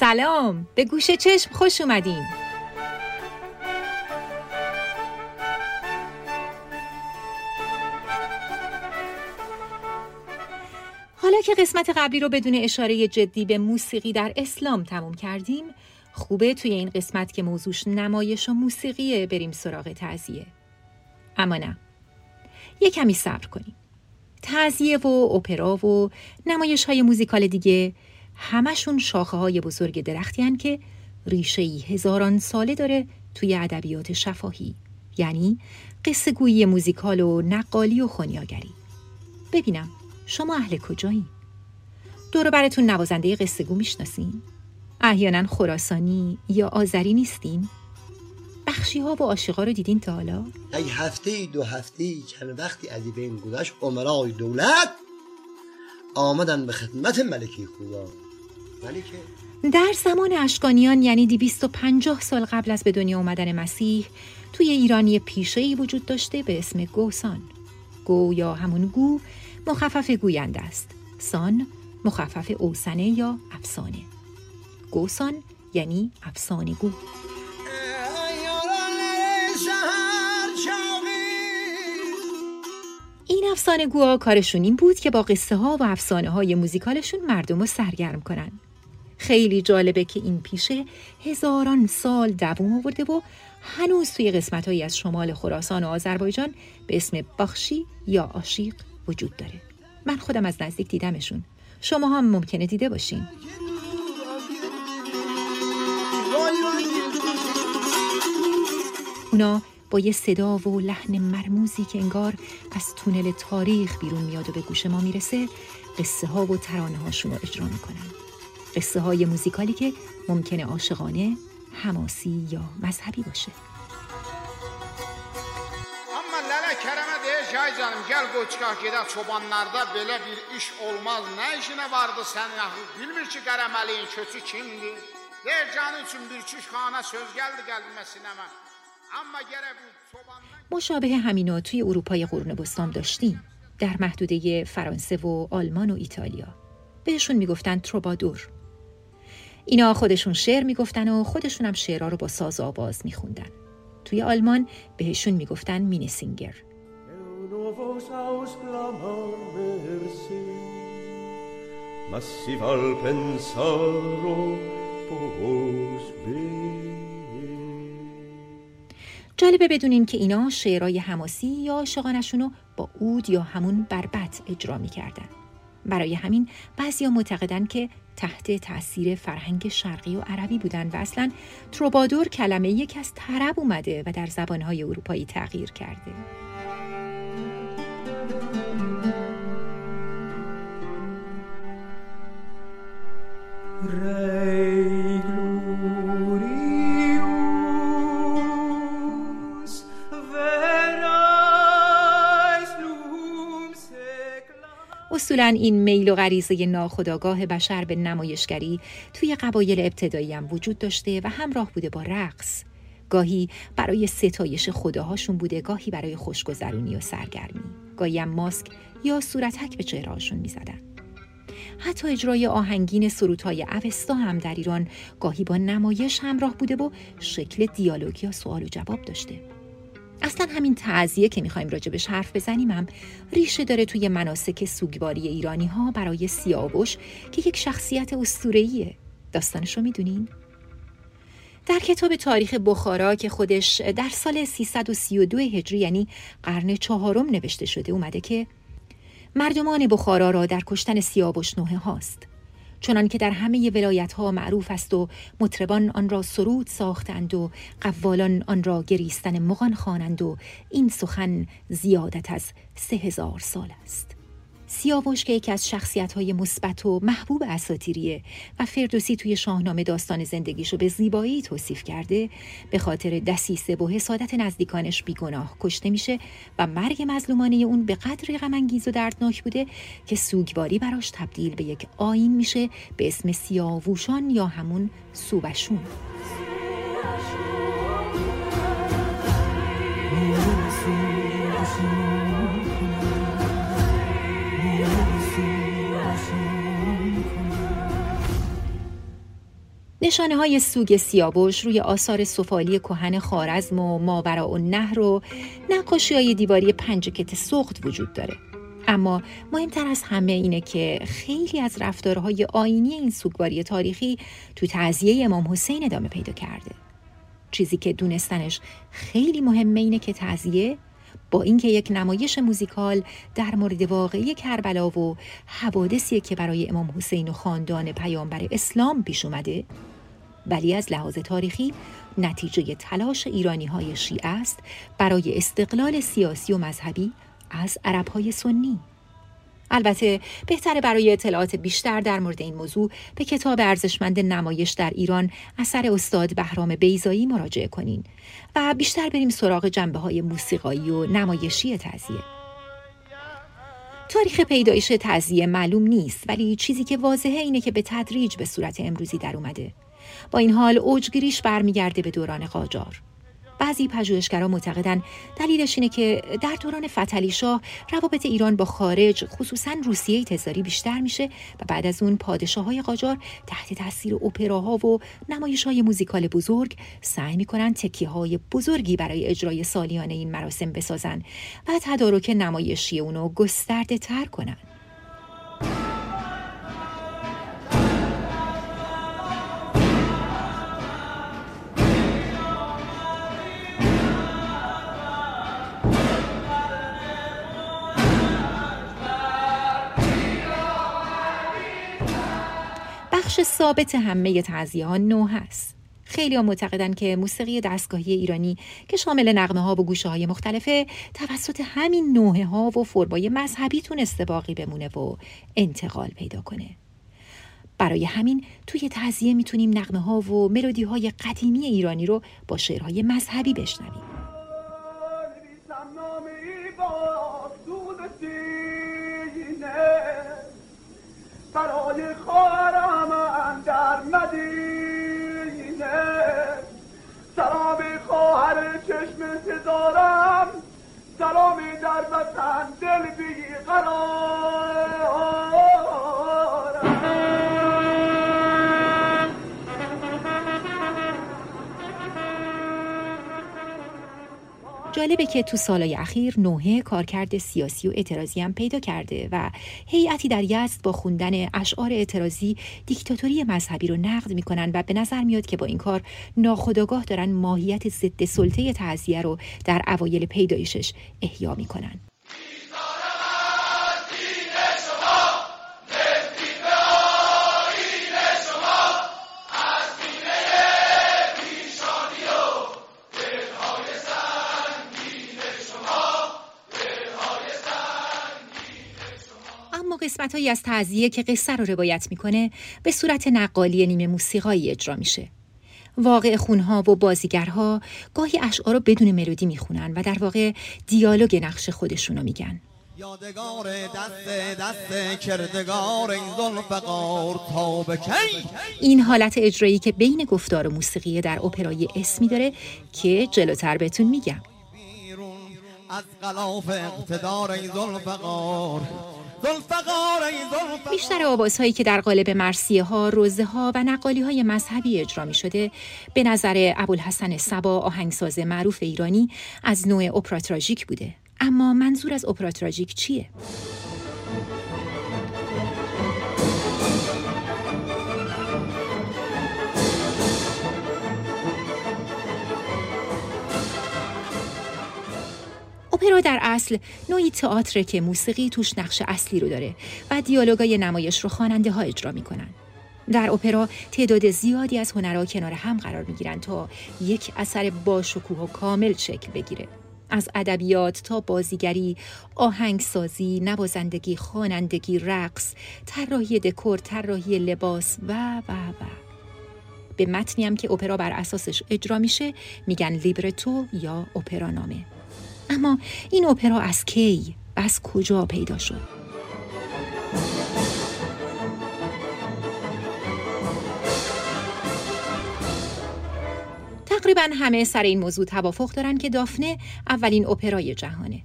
سلام. به گوش چشم خوش اومدین. حالا که قسمت قبلی رو بدون اشاره جدی به موسیقی در اسلام تموم کردیم خوبه توی این قسمت که موضوعش نمایش و موسیقیه بریم سراغ تعذیه اما نه. یه کمی صبر کنیم. تعذیه و اپرا و نمایش های موزیکال دیگه همشون شاخه های بزرگ درختی هن که ریشه ای هزاران ساله داره توی ادبیات شفاهی یعنی قصه گویی موزیکال و نقالی و خونیاگری ببینم شما اهل کجایی؟ دور براتون نوازنده قصه گو می‌شناسین؟ احیانا خراسانی یا آذری نیستین؟ بخشی ها و عاشقا رو دیدین تا حالا؟ یک هفته دو هفته چند وقتی از بین گذشت عمرای دولت آمدن به خدمت ملکی ملکه در زمان اشکانیان یعنی 250 سال قبل از به دنیا اومدن مسیح توی ایرانی پیشه ای وجود داشته به اسم گوسان گو یا همون گو مخفف گوینده است. سان مخفف اوسنه یا افسانه. گوسان یعنی افسانه گو. این افسانه گوها کارشون این بود که با قصه ها و افسانه های موزیکالشون مردم رو سرگرم کنن. خیلی جالبه که این پیشه هزاران سال دووم آورده و هنوز توی قسمت از شمال خراسان و آذربایجان به اسم بخشی یا آشیق وجود داره. من خودم از نزدیک دیدمشون. شما هم ممکنه دیده باشین. اونا با یه صدا و لحن مرموزی که انگار از تونل تاریخ بیرون میاد و به گوش ما می‌رسه قصه ها و ترانه هاشون رو اجرا می‌کنن قصه های موزیکالی که ممکنه عاشقانه حماسی یا مذهبی باشه kərəmə deyir ki, ay canım, gəl qoy çıxaq gedək çobanlarda belə bir iş olmaz. Nə işinə vardı sən yaxı? Bilmir ki, qərəməliyin köçü kimdir? Deyir canı üçün bir xana söz gəldi qəlbimə sinəmə. Amma gərək bu çobandan مشابه همینا توی اروپای قرون وسطام داشتیم در محدوده فرانسه و آلمان و ایتالیا بهشون می‌گفتن تروبادور اینا خودشون شعر می‌گفتن و خودشون هم شعرها رو با ساز آواز میخوندن. توی آلمان بهشون می‌گفتن مینیسینگر. جالبه بدونیم که اینا شعرهای حماسی یا عاشقانشون رو با اود یا همون بربت اجرا می‌کردن. برای همین بعضیا معتقدن که تحت تاثیر فرهنگ شرقی و عربی بودن و اصلا تروبادور کلمه یک از طرب اومده و در زبانهای اروپایی تغییر کرده. Rei اصولا این میل و غریزه ناخودآگاه بشر به نمایشگری توی قبایل ابتدایی هم وجود داشته و همراه بوده با رقص. گاهی برای ستایش خداهاشون بوده گاهی برای خوشگذرونی و سرگرمی. گاهی هم ماسک یا صورتک به چهرهاشون می‌زدن. حتی اجرای آهنگین سرودهای اوستا هم در ایران گاهی با نمایش همراه بوده و شکل دیالوگ یا سوال و جواب داشته. اصلا همین تعذیه که می‌خوایم راجبش حرف بزنیم هم ریشه داره توی مناسک سوگواری ایرانی ها برای سیاوش که یک شخصیت اسطوره‌ایه داستانش رو می‌دونین؟ در کتاب تاریخ بخارا که خودش در سال 332 هجری یعنی قرن چهارم نوشته شده اومده که مردمان بخارا را در کشتن سیاوش نوحه هاست چنان که در همه ولایت ها معروف است و مطربان آن را سرود ساختند و قوالان آن را گریستن مغان خوانند و این سخن زیادت از سه هزار سال است. سیاوش که یکی از شخصیت های مثبت و محبوب اساتیریه و فردوسی توی شاهنامه داستان زندگیشو به زیبایی توصیف کرده به خاطر دسیسه و حسادت نزدیکانش بیگناه کشته میشه و مرگ مظلومانه اون به قدری غمانگیز و دردناک بوده که سوگواری براش تبدیل به یک آین میشه به اسم سیاووشان یا همون سوبشون. نشانه های سوگ سیاوش روی آثار سفالی کهن خارزم و ماورا و نهر و نقاشی های دیواری پنجکت سخت وجود داره. اما مهمتر از همه اینه که خیلی از رفتارهای آینی این سوگواری تاریخی تو تعذیه امام حسین ادامه پیدا کرده. چیزی که دونستنش خیلی مهمه اینه که تعذیه با اینکه یک نمایش موزیکال در مورد واقعی کربلا و حوادثی که برای امام حسین و خاندان پیامبر اسلام پیش اومده ولی از لحاظ تاریخی نتیجه تلاش ایرانی های شیعه است برای استقلال سیاسی و مذهبی از عرب های سنی. البته بهتره برای اطلاعات بیشتر در مورد این موضوع به کتاب ارزشمند نمایش در ایران اثر استاد بهرام بیزایی مراجعه کنین و بیشتر بریم سراغ جنبه های موسیقایی و نمایشی تعذیه تاریخ پیدایش تعذیه معلوم نیست ولی چیزی که واضحه اینه که به تدریج به صورت امروزی در اومده. با این حال اوجگیریش برمیگرده به دوران قاجار. بعضی پژوهشگران معتقدند دلیلش اینه که در دوران فتلی شاه روابط ایران با خارج خصوصا روسیه تزاری بیشتر میشه و بعد از اون پادشاه های قاجار تحت تاثیر اپراها و نمایش های موزیکال بزرگ سعی می‌کنن تکیه های بزرگی برای اجرای سالیانه این مراسم بسازن و تدارک نمایشی اونو گسترده تر کنن. بخش ثابت همه تعذیه ها نو هست. خیلی ها معتقدن که موسیقی دستگاهی ایرانی که شامل نغمه ها و گوشه های مختلفه توسط همین نوه ها و فربای مذهبی تونسته باقی بمونه و انتقال پیدا کنه. برای همین توی تعذیه می‌تونیم نغمه ها و ملودی های قدیمی ایرانی رو با شعرهای مذهبی بشنویم. سزارم سلامی در وطن دل بی قرار. جالبه که تو سالهای اخیر نوحه کارکرد سیاسی و اعتراضی هم پیدا کرده و هیئتی در یزد با خوندن اشعار اعتراضی دیکتاتوری مذهبی رو نقد می‌کنن و به نظر میاد که با این کار ناخودآگاه دارن ماهیت ضد سلطه تعذیه رو در اوایل پیدایشش احیا می‌کنن. قسمت هایی از تعذیه که قصه رو روایت می‌کنه به صورت نقالی نیمه موسیقایی اجرا میشه. واقع خونها و بازیگرها گاهی اشعار رو بدون ملودی می‌خونن و در واقع دیالوگ نقش خودشونو میگن. یادگار دست دست کردگار این تا این حالت اجرایی که بین گفتار و موسیقی در اپرای اسمی داره که جلوتر بهتون میگم از غلاف اقتدار این بیشتر آوازهایی که در قالب مرسیه ها، روزه ها و نقالی های مذهبی اجرا می شده به نظر ابوالحسن سبا آهنگساز معروف ایرانی از نوع اپراتراژیک بوده اما منظور از اپراتراژیک چیه؟ اپرا در اصل نوعی تئاتر که موسیقی توش نقش اصلی رو داره و دیالوگای نمایش رو خواننده ها اجرا می‌کنن. در اپرا تعداد زیادی از هنرها کنار هم قرار می‌گیرن تا یک اثر باشکوه و کامل شکل بگیره. از ادبیات تا بازیگری، آهنگسازی، نوازندگی، خوانندگی، رقص، طراحی دکور، طراحی لباس و و و به متنی هم که اپرا بر اساسش اجرا میشه میگن لیبرتو یا اپرا نامه. اما این اپرا از کی و از کجا پیدا شد؟ تقریبا همه سر این موضوع توافق دارن که دافنه اولین اپرای جهانه.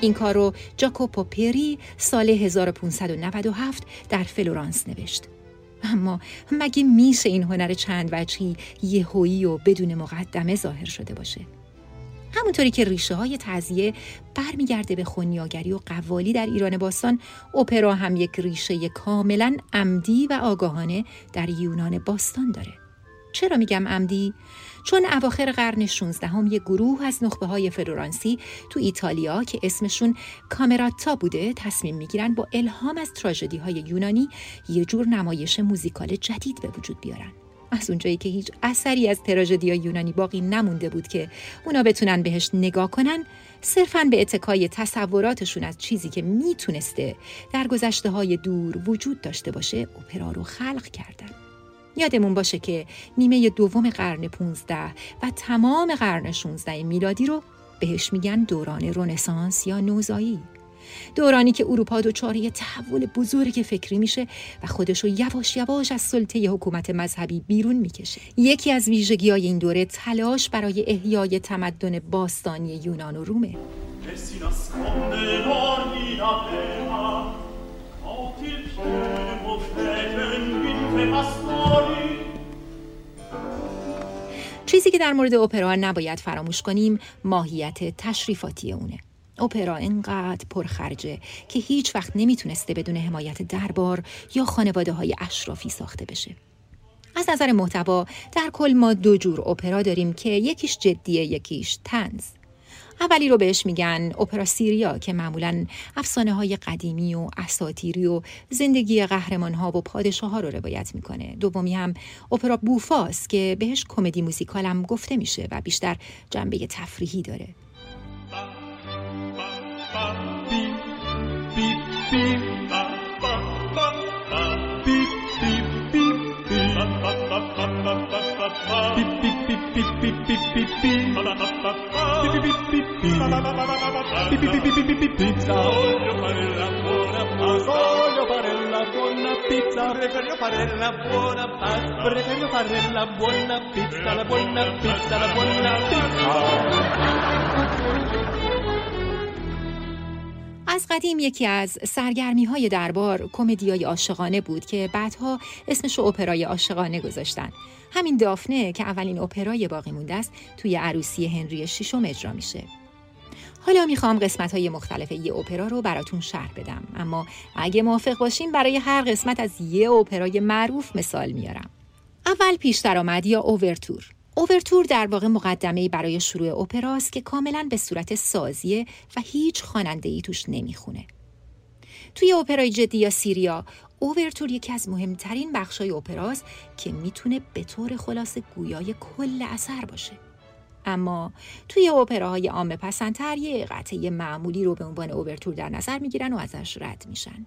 این کار رو جاکوپو پری سال 1597 در فلورانس نوشت. اما مگه میشه این هنر چند وجهی یهویی و بدون مقدمه ظاهر شده باشه؟ همونطوری که ریشه های تعزیه برمیگرده به خونیاگری و قوالی در ایران باستان اپرا هم یک ریشه کاملا عمدی و آگاهانه در یونان باستان داره چرا میگم عمدی؟ چون اواخر قرن 16 هم یک گروه از نخبه های فلورانسی تو ایتالیا که اسمشون کامراتا بوده تصمیم می‌گیرن با الهام از تراژدی های یونانی یه جور نمایش موزیکال جدید به وجود بیارن. از اونجایی که هیچ اثری از تراژدی یونانی باقی نمونده بود که اونا بتونن بهش نگاه کنن صرفا به اتکای تصوراتشون از چیزی که می‌تونسته در گذشته های دور وجود داشته باشه اپرا رو خلق کردن یادمون باشه که نیمه دوم قرن 15 و تمام قرن 16 میلادی رو بهش میگن دوران رونسانس یا نوزایی. دورانی که اروپا دچار یه تحول بزرگ فکری میشه و خودشو یواش یواش از سلطه حکومت مذهبی بیرون می‌کشه. یکی از ویژگی های این دوره تلاش برای احیای تمدن باستانی یونان و رومه. چیزی که در مورد اپرا نباید فراموش کنیم ماهیت تشریفاتی اونه اپرا انقدر پرخرجه که هیچ وقت نمی‌تونسته بدون حمایت دربار یا خانواده های اشرافی ساخته بشه. از نظر محتوا در کل ما دو جور اپرا داریم که یکیش جدیه یکیش تنز. اولی رو بهش میگن اپرا سیریا که معمولا افسانه های قدیمی و اساتیری و زندگی قهرمان ها و پادشاه ها رو روایت می‌کنه. دومی هم اپرا بوفاست که بهش کمدی موزیکال هم گفته میشه و بیشتر جنبه تفریحی داره. از قدیم یکی از سرگرمی های دربار کمدی های عاشقانه بود که بعدها اسمش رو اپرای عاشقانه گذاشتن. همین دافنه که اولین اپرای باقی مونده است توی عروسی هنری ششم اجرا میشه. حالا می‌خوام قسمت های مختلف یه اپرا رو براتون شرح بدم اما اگه موافق باشین برای هر قسمت از یه اپرای معروف مثال میارم اول پیش درآمد یا اوورتور اوورتور در واقع مقدمه برای شروع اپراست که کاملا به صورت سازیه و هیچ خواننده ای توش نمی‌خونه. توی اپرای جدی یا سیریا اوورتور یکی از مهمترین بخشای اپراست که می‌تونه به طور خلاصه گویای کل اثر باشه. اما توی اپراهای عامه پسندتر یه قطعه معمولی رو به عنوان اوورتور در نظر می‌گیرن و ازش رد میشن.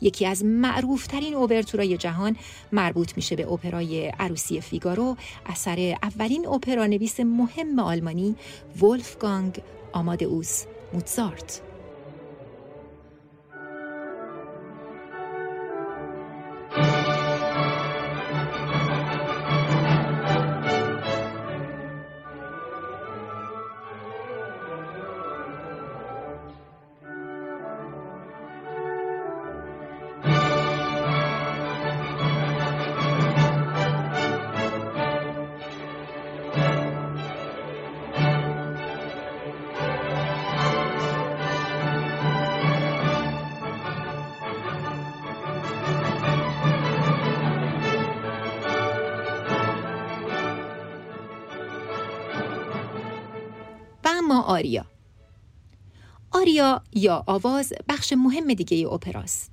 یکی از معروفترین اوورتورای جهان مربوط میشه به اپرای عروسی فیگارو اثر اولین اپرا نویس مهم آلمانی ولفگانگ آمادئوس آریا. آریا یا آواز بخش مهم دیگه اپراست.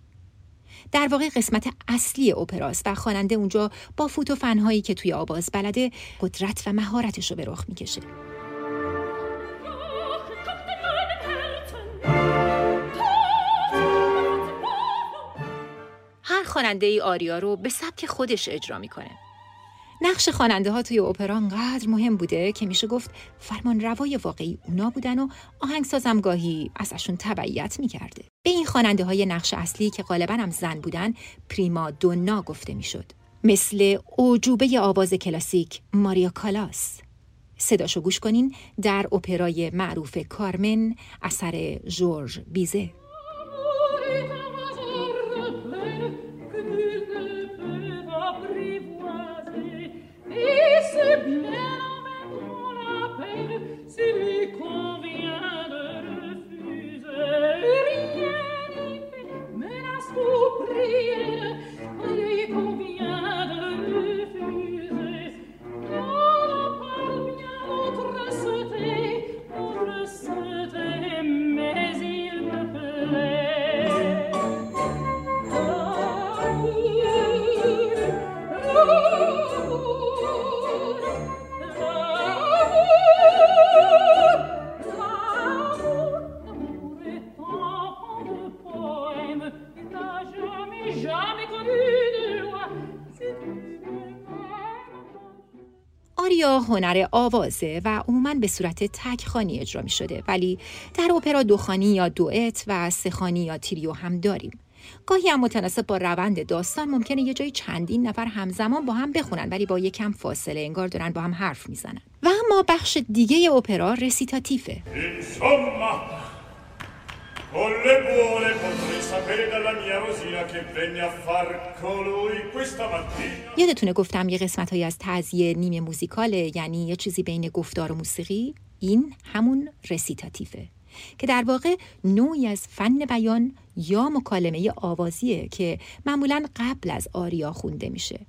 در واقع قسمت اصلی اپراست و خواننده اونجا با فوت و فنهایی که توی آواز بلده قدرت و مهارتش رو به رخ می‌کشه. هر خواننده ای آریا رو به سبک خودش اجرا می‌کنه. نقش خواننده ها توی اپرا انقدر مهم بوده که میشه گفت فرمان روای واقعی اونا بودن و آهنگسازم گاهی ازشون تبعیت می‌کرده. به این خواننده های نقش اصلی که غالبا هم زن بودن پریما دونا گفته می‌شد. مثل اوجوبه آواز کلاسیک ماریا کالاس صداشو گوش کنین در اپرای معروف کارمن اثر جورج بیزه هنر آوازه و عموما به صورت تکخانی اجرا می شده ولی در اپرا دوخانی یا دوئت و سخانی یا تریو هم داریم. گاهی هم متناسب با روند داستان ممکنه یه جای چندین نفر همزمان با هم بخونن ولی با یکم فاصله انگار دارن با هم حرف می‌زنن. و اما بخش دیگه اپرا رسیتاتیفه. Con le buone potrei sapere dalla mia Rosina che venne a far colui questa mattina. یادتونه گفتم یه قسمت از تعذیه نیمه موزیکاله یعنی یه چیزی بین گفتار و موسیقی. این همون رسیتاتیفه که در واقع نوعی از فن بیان یا مکالمه آوازیه که معمولا قبل از آریا خونده میشه.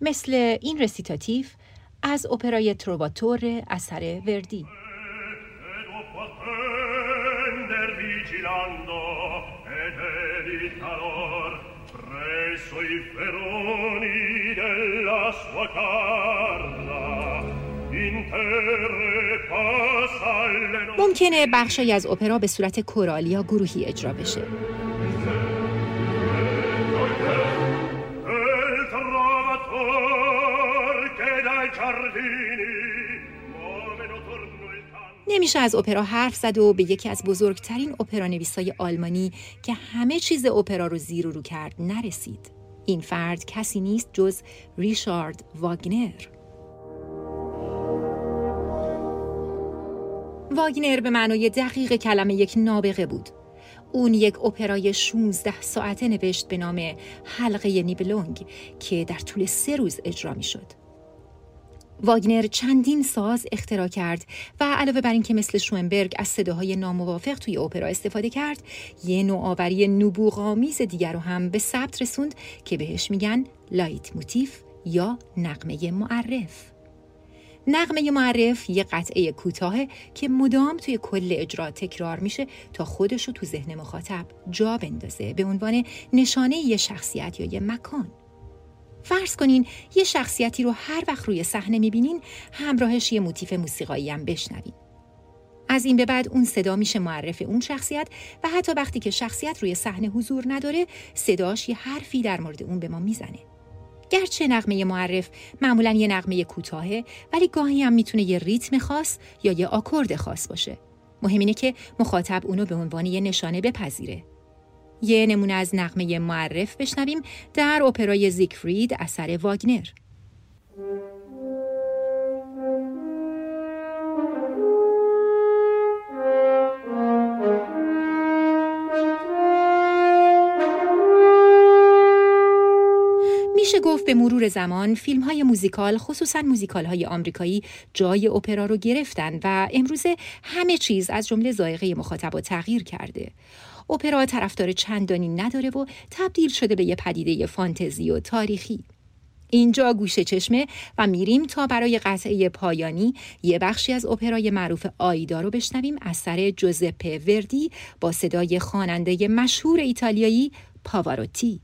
مثل این رسیتاتیف از اپرای تروباتور اثر وردی. Vigilando ed è di calor presso i feroni della sua carla in terre passa le ممکنه بخشی از اپرا به صورت کورالی یا گروهی اجرا بشه نمیشه از اپرا حرف زد و به یکی از بزرگترین اپرا نویسای آلمانی که همه چیز اپرا رو زیر و رو کرد نرسید. این فرد کسی نیست جز ریشارد واگنر. واگنر به معنای دقیق کلمه یک نابغه بود. اون یک اپرای 16 ساعته نوشت به نام حلقه نیبلونگ که در طول سه روز اجرا می شد. واگنر چندین ساز اختراع کرد و علاوه بر اینکه مثل شوئنبرگ از صداهای ناموافق توی اپرا استفاده کرد یه نوآوری نبوغامیز دیگر رو هم به ثبت رسوند که بهش میگن لایت موتیف یا نقمه معرف. نقمه معرف یه قطعه کوتاه که مدام توی کل اجرا تکرار میشه تا خودش رو تو ذهن مخاطب جا بندازه به عنوان نشانه یه شخصیت یا یه مکان. فرض کنین یه شخصیتی رو هر وقت روی صحنه می‌بینین همراهش یه موتیف موسیقایی هم بشنوین. از این به بعد اون صدا میشه معرف اون شخصیت و حتی وقتی که شخصیت روی صحنه حضور نداره صداش یه حرفی در مورد اون به ما می‌زنه. گرچه نغمه معرف معمولا یه نغمه کوتاهه ولی گاهی هم می‌تونه یه ریتم خاص یا یه آکورد خاص باشه. مهم اینه که مخاطب اونو به عنوان یه نشانه بپذیره. یه نمونه از نقمه معرف بشنویم در اپرای زیگفرید اثر واگنر. میشه گفت به مرور زمان فیلم های موزیکال خصوصا موزیکال های آمریکایی جای اپرا رو گرفتن و امروزه همه چیز از جمله ذائقه مخاطب تغییر کرده اپرا طرفدار چندانی نداره و تبدیل شده به یه پدیده فانتزی و تاریخی. اینجا گوشه چشمه و میریم تا برای قطعه پایانی یه بخشی از اپرای معروف آیدا رو بشنویم اثر جوزپه وردی با صدای خواننده مشهور ایتالیایی پاواروتی